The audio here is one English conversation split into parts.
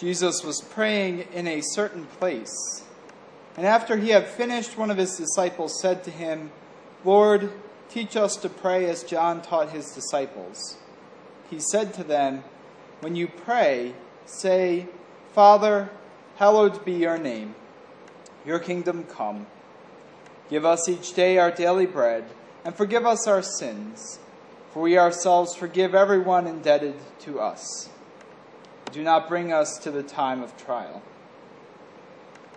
Jesus was praying in a certain place. And after he had finished, one of his disciples said to him, Lord, teach us to pray as John taught his disciples. He said to them, When you pray, say, Father, hallowed be your name. Your kingdom come. Give us each day our daily bread, and forgive us our sins, for we ourselves forgive everyone indebted to us. Do not bring us to the time of trial.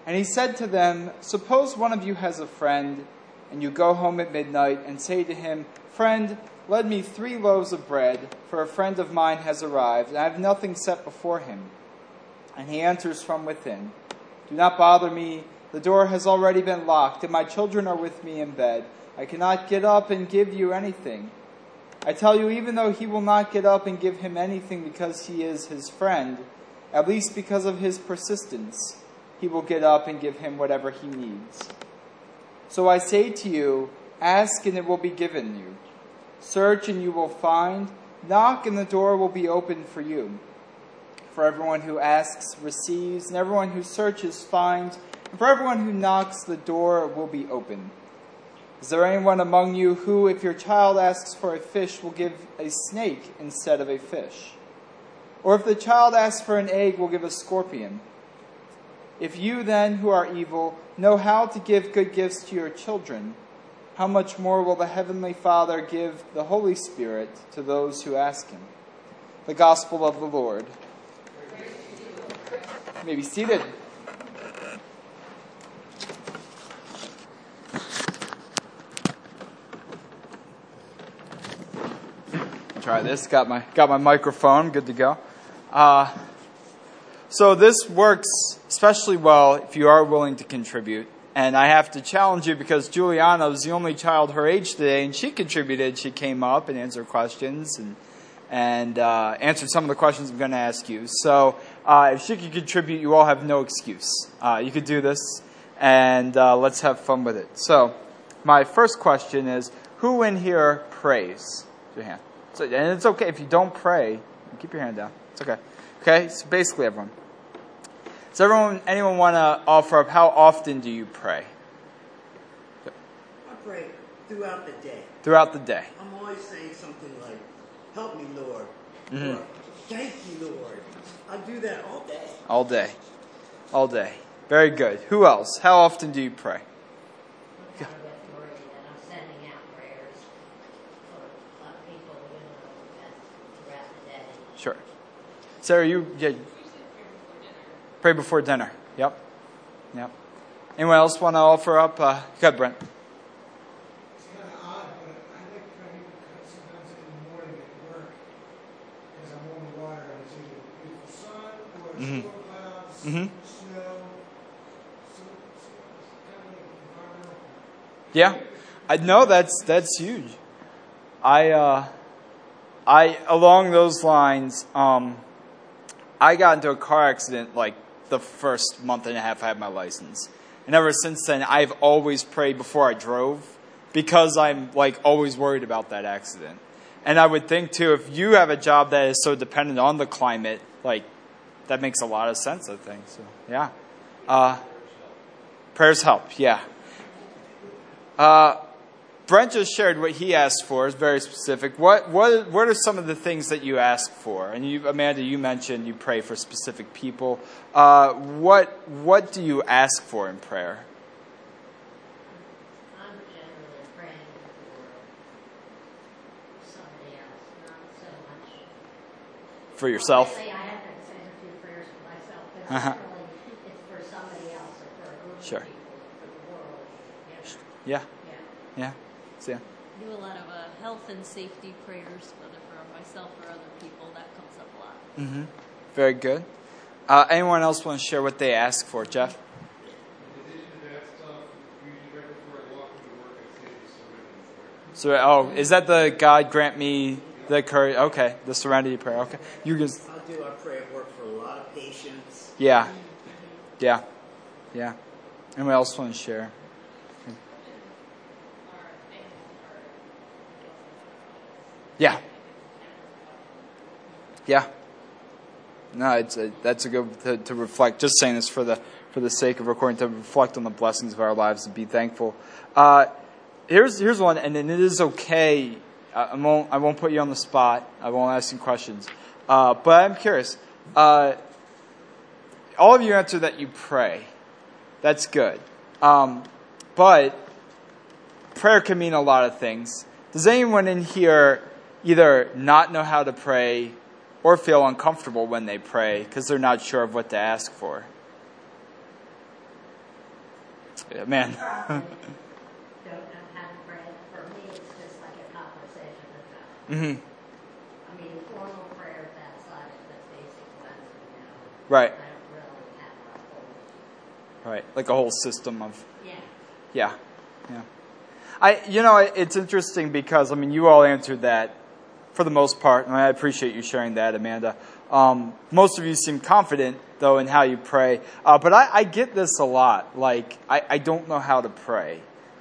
And he said to them, Suppose one of you has a friend, and you go home at midnight and say to him, Friend, lend me three loaves of bread, for a friend of mine has arrived, and I have nothing set before him. And he answers from within, Do not bother me. The door has already been locked, and my children are with me in bed. I cannot get up and give you anything. I tell you, even though he will not get up and give him anything because he is his friend, at least because of his persistence, he will get up and give him whatever he needs. So I say to you, ask and it will be given you. Search and you will find. Knock and the door will be opened for you. For everyone who asks receives, and everyone who searches finds, and for everyone who knocks the door will be opened. Is there anyone among you who, if your child asks for a fish, will give a snake instead of a fish? Or if the child asks for an egg, will give a scorpion? If you then, who are evil, know how to give good gifts to your children, how much more will the Heavenly Father give the Holy Spirit to those who ask Him? The Gospel of the Lord. You may be seated. Try this. Got my got my microphone. Good to go. Uh, so this works especially well if you are willing to contribute. And I have to challenge you because Juliana was the only child her age today, and she contributed. She came up and answered questions and and uh, answered some of the questions I'm going to ask you. So uh, if she could contribute, you all have no excuse. Uh, you could do this, and uh, let's have fun with it. So my first question is: Who in here prays? Your hand. So, and it's okay if you don't pray. Keep your hand down. It's okay. Okay. So basically, everyone. Does everyone, anyone want to offer up? How often do you pray? I pray throughout the day. Throughout the day. I'm always saying something like, "Help me, Lord," Mm-hmm. or "Thank you, Lord." I do that all day. All day. All day. Very good. Who else? How often do you pray? kind of authority that I'm sending out prayers for uh, people, you know, that throughout the day. Sure. Sarah, you yeah. Pray before dinner. Yep. Yep. Anyone else want to offer up? Uh, go ahead, Brent. It's kind of odd, but I like praying sometimes in the morning at work as I'm on the water and it's either beautiful sun or Mhm. storm clouds, Mhm. snow. So it's kind of like environmental. Yeah, I know that's that's huge. I uh, I along those lines, um, I got into a car accident like the first month and a half I had my license, and ever since then I've always prayed before I drove because I'm like always worried about that accident. And I would think too, if you have a job that is so dependent on the climate, like that makes a lot of sense. I think so. Yeah, uh, prayers help. Yeah. Uh, Brent just shared what he asked for. It's very specific. What, what, what are some of the things that you ask for? And you, Amanda, you mentioned you pray for specific people. Uh, what, what do you ask for in prayer? I'm generally praying for somebody else, not so much. For yourself? Lately, I have been saying a few prayers for myself, but Uh-huh. really, it's for somebody else or for a group of Sure. people, for the world. you know. Yeah, Yeah. yeah. So, do a lot of uh, health and safety prayers, whether for myself or other people. That comes up a lot. Mm-hmm. Very good. Uh, anyone else want to share what they ask for? Jeff? In addition to that stuff, usually right before I walk into work, I say the serenity prayer. So, oh, is that the God grant me the courage? Okay, the serenity prayer. Okay. You just, I'll do. I pray at work for a lot of patients. yeah. Yeah. Yeah. Anyone else want to share? Yeah. Yeah. No, it's a, that's a good to, to reflect. Just saying this for the for the sake of recording to reflect on the blessings of our lives and be thankful. Uh, here's here's one, and, and it is okay. I, I won't I won't put you on the spot. I won't ask you questions. Uh, but I'm curious. Uh, all of you answer that you pray. That's good. Um, but prayer can mean a lot of things. Does anyone in here either not know how to pray or feel uncomfortable when they pray because they're not sure of what to ask for? Yeah, man. don't know how to pray. For me, it's just like a conversation with God. hmm I mean, formal prayers outside of the basic ones, you know. Right, I don't really have a whole, right. Like a whole system of yeah. Yeah, yeah. I, you know, it's interesting because I mean, you all answered that for the most part, and I appreciate you sharing that, Amanda. Um, most of you seem confident though in how you pray, uh, but I, I get this a lot. Like, I, I don't know how to pray.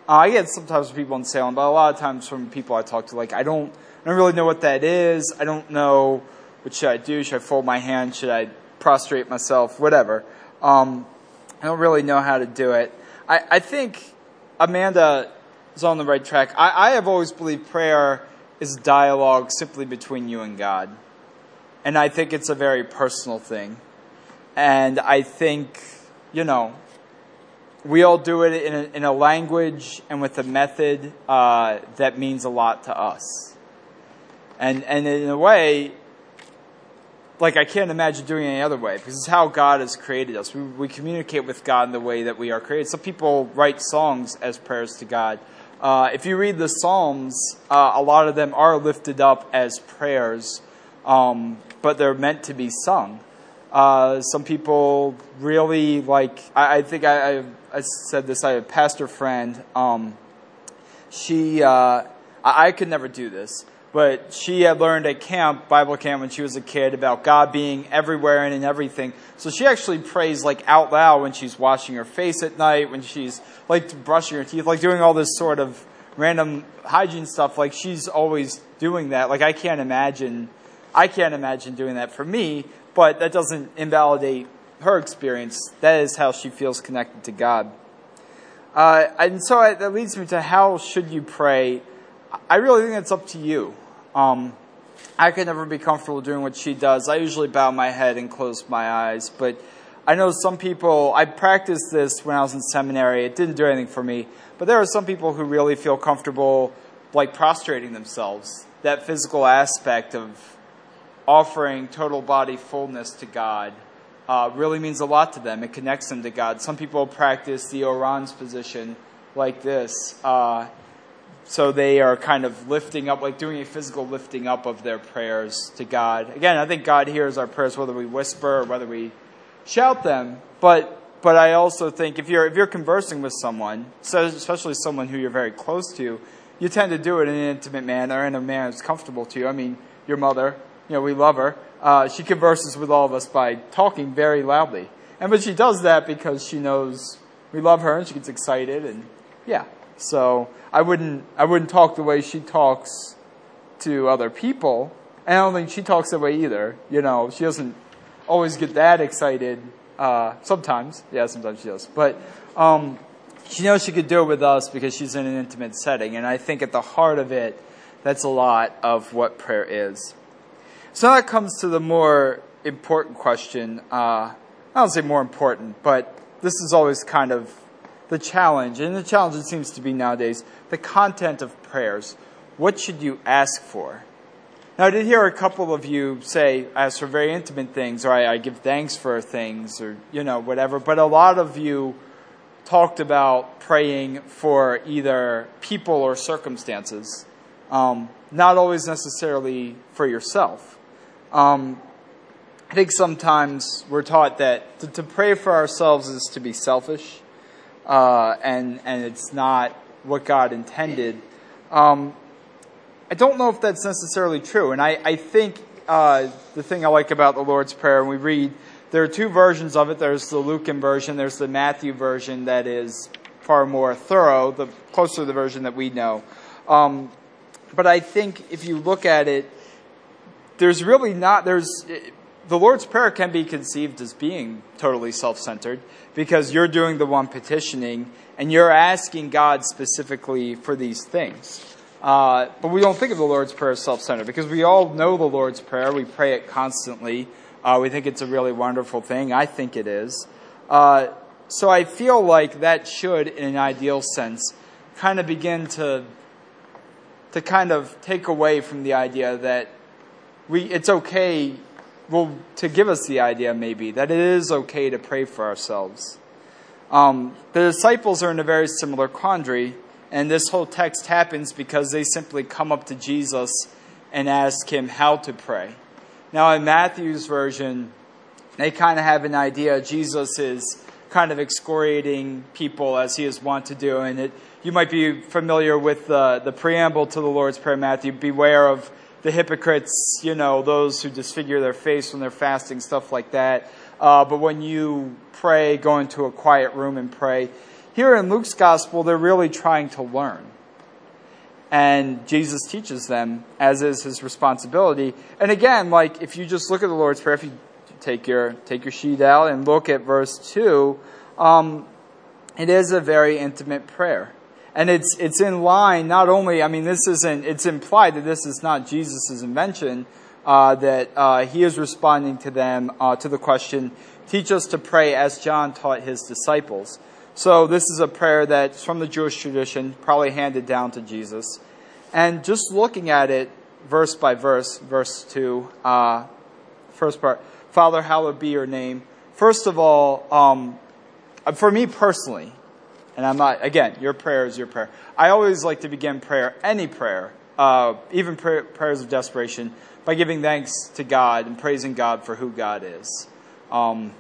Uh, I get sometimes from people in Salem, but a lot of times from people I talk to, like, I don't, I don't really know what that is. I don't know what should I do. Should I fold my hand? Should I prostrate myself? Whatever. Um, I don't really know how to do it. I, I think Amanda is on the right track. I, I have always believed prayer is dialogue simply between you and God. And I think it's a very personal thing. And I think, you know, we all do it in a, in a language and with a method uh, that means a lot to us. And, and in a way, like I can't imagine doing any other way because it's how God has created us. We, we communicate with God in the way that we are created. Some people write songs as prayers to God. Uh, if you read the Psalms, uh, a lot of them are lifted up as prayers, um, but they're meant to be sung. Uh, some people really like. I, I think I, I, I, said this. I have a pastor friend. Um, she, uh, I, I could never do this, but she had learned at camp, Bible camp, when she was a kid about God being everywhere and in everything. So she actually prays like out loud when she's washing her face at night, when she's like brushing her teeth, like doing all this sort of random hygiene stuff. Like she's always doing that. Like I can't imagine, I can't imagine doing that for me, but that doesn't invalidate her experience. That is how she feels connected to God. Uh, and so that leads me to how should you pray? I really think it's up to you. Um, I could never be comfortable doing what she does. I usually bow my head and close my eyes, but I know some people, I practiced this when I was in seminary. It didn't do anything for me, but there are some people who really feel comfortable like prostrating themselves. That physical aspect of offering total body fullness to God uh, really means a lot to them. It connects them to God. Some people practice the Orans position like this. Uh, so they are kind of lifting up, like doing a physical lifting up of their prayers to God. Again, I think God hears our prayers whether we whisper or whether we shout them. But but I also think if you're if you're conversing with someone, so especially someone who you're very close to, you tend to do it in an intimate manner, in a manner that's comfortable to you. I mean, your mother, you know, we love her. Uh, she converses with all of us by talking very loudly, and but she does that because she knows we love her and she gets excited, and yeah. So I wouldn't I wouldn't talk the way she talks to other people, and I don't think she talks that way either. You know, she doesn't always get that excited. Uh, sometimes, yeah, sometimes she does, but um, she knows she could do it with us because she's in an intimate setting, and I think at the heart of it, that's a lot of what prayer is. So now that comes to the more important question. Uh, I don't say more important, but this is always kind of the challenge, and the challenge it seems to be nowadays, the content of prayers. What should you ask for? Now, I did hear a couple of you say, ask for very intimate things, or I, I give thanks for things, or, you know, whatever, but a lot of you talked about praying for either people or circumstances, um, not always necessarily for yourself. Um, I think sometimes we're taught that to, to, pray for ourselves is to be selfish, uh, and and it's not what God intended. Um, I don't know if that's necessarily true, and I I think uh, the thing I like about the Lord's Prayer, and we read there are two versions of it. There's the Lucan version, there's the Matthew version that is far more thorough, the closer the version that we know. Um, but I think if you look at it, there's really not there's the Lord's Prayer can be conceived as being totally self centered because you're doing the one petitioning and you're asking God specifically for these things. Uh, but we don't think of the Lord's Prayer as self centered because we all know the Lord's Prayer. We pray it constantly. Uh, we think it's a really wonderful thing. I think it is. Uh, so I feel like that should, in an ideal sense, kind of begin to to kind of take away from the idea that we it's okay well to give us the idea maybe that it is okay to pray for ourselves. Um, the disciples are in a very similar quandary, and this whole text happens because they simply come up to Jesus and ask him how to pray. Now, in Matthew's version, they kind of have an idea Jesus is kind of excoriating people as he is wont to do, and it, you might be familiar with the, the preamble to the Lord's Prayer, Matthew. Beware of the hypocrites, you know, those who disfigure their face when they're fasting, stuff like that. Uh, but when you pray, go into a quiet room and pray. Here in Luke's gospel, they're really trying to learn. And Jesus teaches them, as is his responsibility. And again, like if you just look at the Lord's Prayer, if you take your take your sheet out and look at verse two, um, it is a very intimate prayer, and it's it's in line. Not only, I mean, this isn't. It's implied that this is not Jesus' invention. Uh, that uh, he is responding to them uh, to the question, "Teach us to pray as John taught his disciples." So this is a prayer that's from the Jewish tradition, probably handed down to Jesus. And just looking at it verse by verse, verse 2, uh, first part, Father, hallowed be your name. First of all, um, for me personally, and I'm not, again, your prayer is your prayer. I always like to begin prayer, any prayer, uh, even prayer, prayers of desperation, by giving thanks to God and praising God for who God is. Um,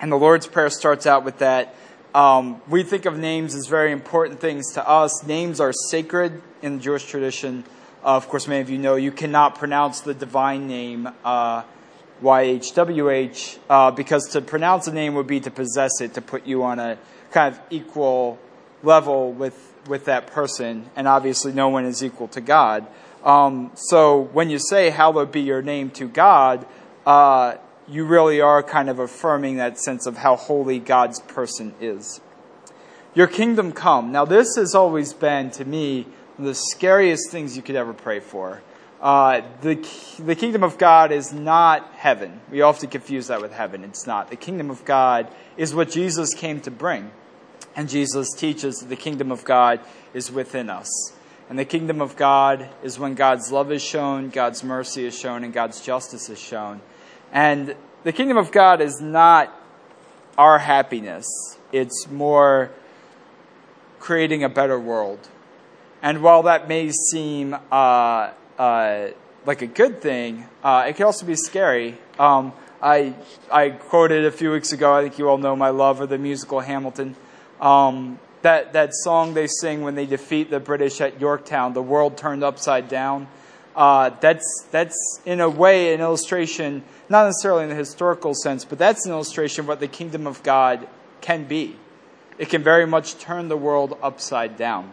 and the Lord's Prayer starts out with that. Um, we think of names as very important things to us. Names are sacred in the Jewish tradition. Uh, of course, many of you know you cannot pronounce the divine name uh, YHWH uh, because to pronounce a name would be to possess it, to put you on a kind of equal level with, with that person. And obviously, no one is equal to God. Um, so when you say, Hallowed be your name to God, uh, you really are kind of affirming that sense of how holy God's person is. Your kingdom come. Now, this has always been, to me, the scariest things you could ever pray for. Uh, the, the kingdom of God is not heaven. We often confuse that with heaven. It's not. The kingdom of God is what Jesus came to bring. And Jesus teaches that the kingdom of God is within us. And the kingdom of God is when God's love is shown, God's mercy is shown, and God's justice is shown. And the kingdom of God is not our happiness, it's more creating a better world. And while that may seem uh, uh, like a good thing, uh, it can also be scary. Um, I, I quoted a few weeks ago, I think you all know my love of the musical Hamilton. Um, that, that song they sing when they defeat the British at Yorktown, the world turned upside down. Uh, that's, that's in a way an illustration, not necessarily in the historical sense, but that's an illustration of what the kingdom of God can be. It can very much turn the world upside down.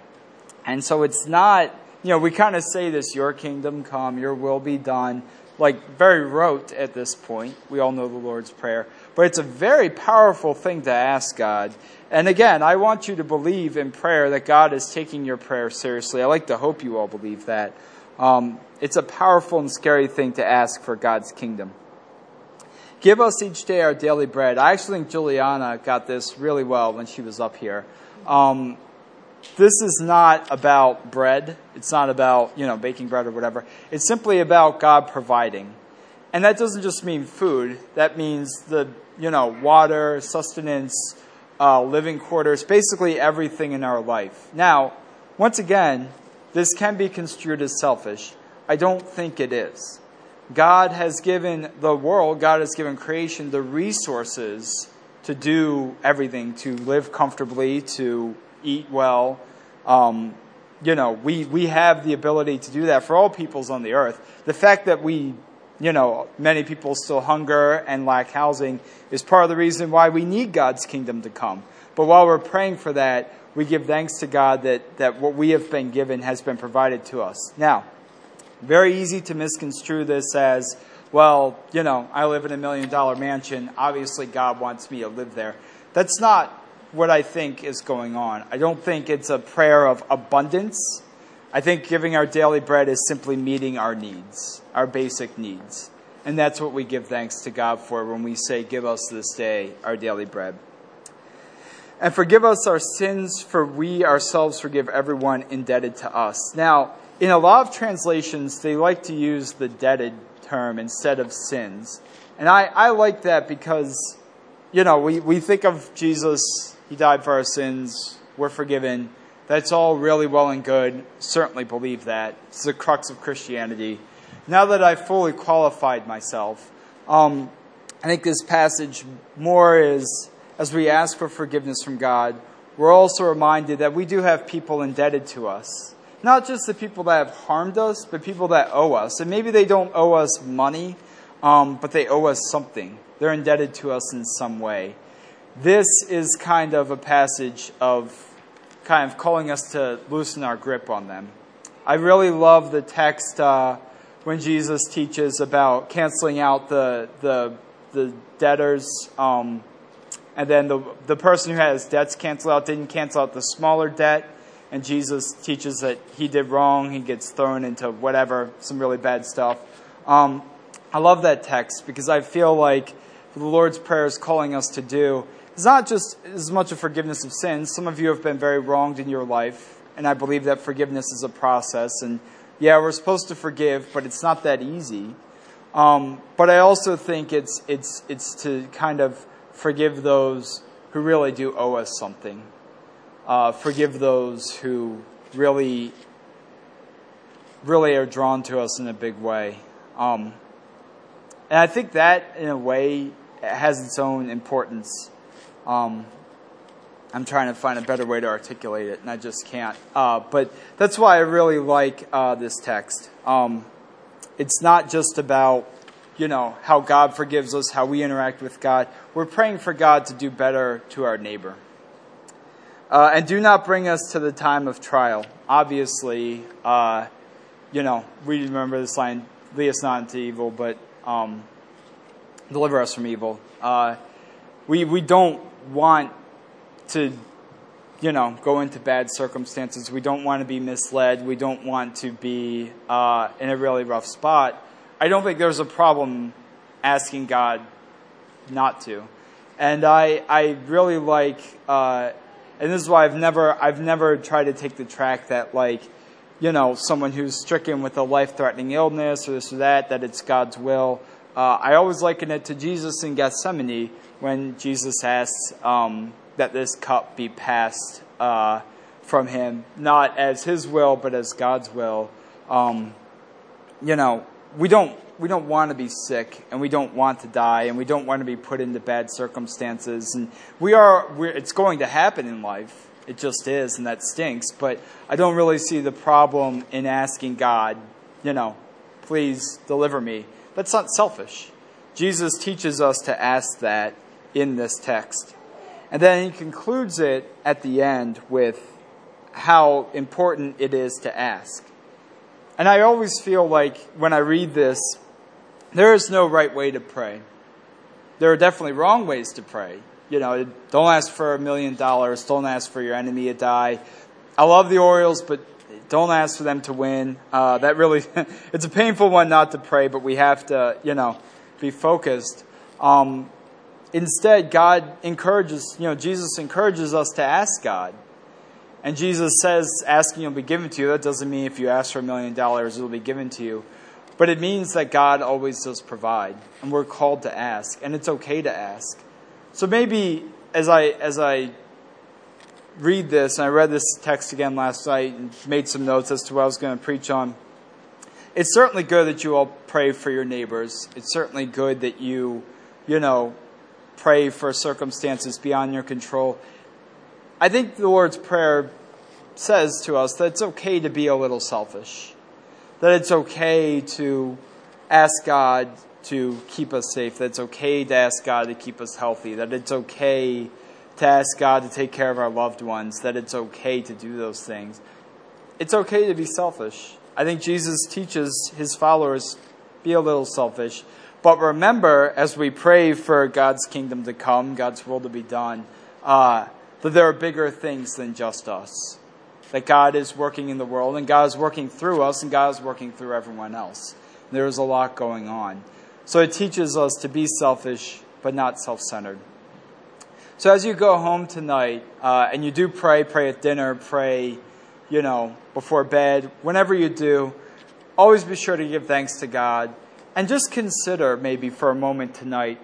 And so it's not, you know, we kind of say this, your kingdom come, your will be done, like very rote at this point. We all know the Lord's Prayer. But it's a very powerful thing to ask God. And again, I want you to believe in prayer that God is taking your prayer seriously. I like to hope you all believe that. Um, it's a powerful and scary thing to ask for God's kingdom. Give us each day our daily bread. I actually think Juliana got this really well when she was up here. Um, this is not about bread. It's not about, you know, baking bread or whatever. It's simply about God providing. And that doesn't just mean food. That means the, you know, water, sustenance, uh, living quarters, basically everything in our life. Now, once again, this can be construed as selfish. I don't think it is. God has given the world, God has given creation the resources to do everything, to live comfortably, to eat well. Um, you know, we, we have the ability to do that for all peoples on the earth. The fact that we, you know, many people still hunger and lack housing is part of the reason why we need God's kingdom to come. But while we're praying for that, we give thanks to God that, that what we have been given has been provided to us. Now, very easy to misconstrue this as, well, you know, I live in a million dollar mansion. Obviously, God wants me to live there. That's not what I think is going on. I don't think it's a prayer of abundance. I think giving our daily bread is simply meeting our needs, our basic needs. And that's what we give thanks to God for when we say, Give us this day our daily bread. And forgive us our sins, for we ourselves forgive everyone indebted to us. Now, in a lot of translations, they like to use the debted term instead of sins. And I, I like that because, you know, we, we think of Jesus, he died for our sins, we're forgiven. That's all really well and good. Certainly believe that. It's the crux of Christianity now that I've fully qualified myself, um, I think this passage more is as we ask for forgiveness from God, we're also reminded that we do have people indebted to us. Not just the people that have harmed us, but people that owe us. And maybe they don't owe us money, um, but they owe us something. They're indebted to us in some way. This is kind of a passage of kind of calling us to loosen our grip on them. I really love the text. Uh, when Jesus teaches about canceling out the the the debtors, um, and then the the person who has debts canceled out didn't cancel out the smaller debt, and Jesus teaches that he did wrong. He gets thrown into whatever some really bad stuff. Um, I love that text because I feel like the Lord's prayer is calling us to do is not just as much a forgiveness of sins. Some of you have been very wronged in your life, and I believe that forgiveness is a process and yeah, we're supposed to forgive, but it's not that easy. Um, but I also think it's it's it's to kind of forgive those who really do owe us something. Uh, forgive those who really really are drawn to us in a big way. Um, and I think that, in a way, has its own importance. Um, I'm trying to find a better way to articulate it, and I just can't. Uh, but that's why I really like uh, this text. Um, it's not just about, you know, how God forgives us, how we interact with God. We're praying for God to do better to our neighbor. Uh, and do not bring us to the time of trial. Obviously, uh, you know, we remember this line, lead us not into evil, but um, deliver us from evil. Uh, we, we don't want to, you know, go into bad circumstances. We don't want to be misled. We don't want to be uh, in a really rough spot. I don't think there's a problem asking God not to. And I, I really like, uh, and this is why I've never, I've never tried to take the track that like, you know, someone who's stricken with a life-threatening illness or this or that, that it's God's will. Uh, I always liken it to Jesus in Gethsemane when Jesus asks, um, that this cup be passed uh, from him, not as his will, but as God's will. Um, you know, we don't we don't want to be sick, and we don't want to die, and we don't want to be put into bad circumstances, and we are. it's going to happen in life. It just is, and that stinks. But I don't really see the problem in asking God, you know, please deliver me. That's not selfish. Jesus teaches us to ask that in this text. And then he concludes it at the end with how important it is to ask. And I always feel like when I read this, there is no right way to pray. There are definitely wrong ways to pray. You know, don't ask for a million dollars, don't ask for your enemy to die. I love the Orioles, but don't ask for them to win. Uh, that really, it's a painful one not to pray, but we have to, you know, be focused. Um, Instead, God encourages, you know, Jesus encourages us to ask God. And Jesus says, asking will be given to you. That doesn't mean if you ask for a million dollars, it will be given to you. But it means that God always does provide. And we're called to ask. And it's okay to ask. So maybe as I, as I read this, and I read this text again last night and made some notes as to what I was going to preach on, it's certainly good that you all pray for your neighbors. It's certainly good that you, you know, pray for circumstances beyond your control. I think the Lord's Prayer says to us that it's okay to be a little selfish, that it's okay to ask God to keep us safe, that it's okay to ask God to keep us healthy, that it's okay to ask God to take care of our loved ones, that it's okay to do those things. It's okay to be selfish. I think Jesus teaches his followers be a little selfish. But remember, as we pray for God's kingdom to come, God's will to be done, uh, that there are bigger things than just us. That God is working in the world, and God is working through us, and God is working through everyone else. There is a lot going on. So it teaches us to be selfish, but not self centered. So as you go home tonight, uh, and you do pray, pray at dinner, pray, you know, before bed, whenever you do, always be sure to give thanks to God. And just consider maybe for a moment tonight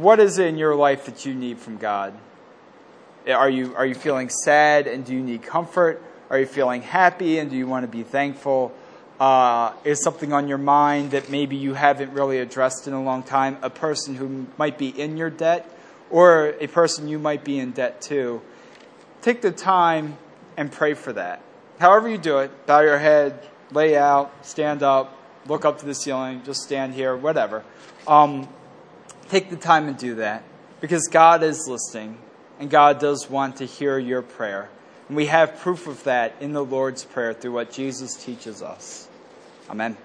what is it in your life that you need from God? Are you, are you feeling sad and do you need comfort? Are you feeling happy and do you want to be thankful? Uh, is something on your mind that maybe you haven't really addressed in a long time? A person who might be in your debt or a person you might be in debt to? Take the time and pray for that. However, you do it, bow your head, lay out, stand up, look up to the ceiling, just stand here, whatever. Um, take the time and do that because God is listening and God does want to hear your prayer. And we have proof of that in the Lord's Prayer through what Jesus teaches us. Amen.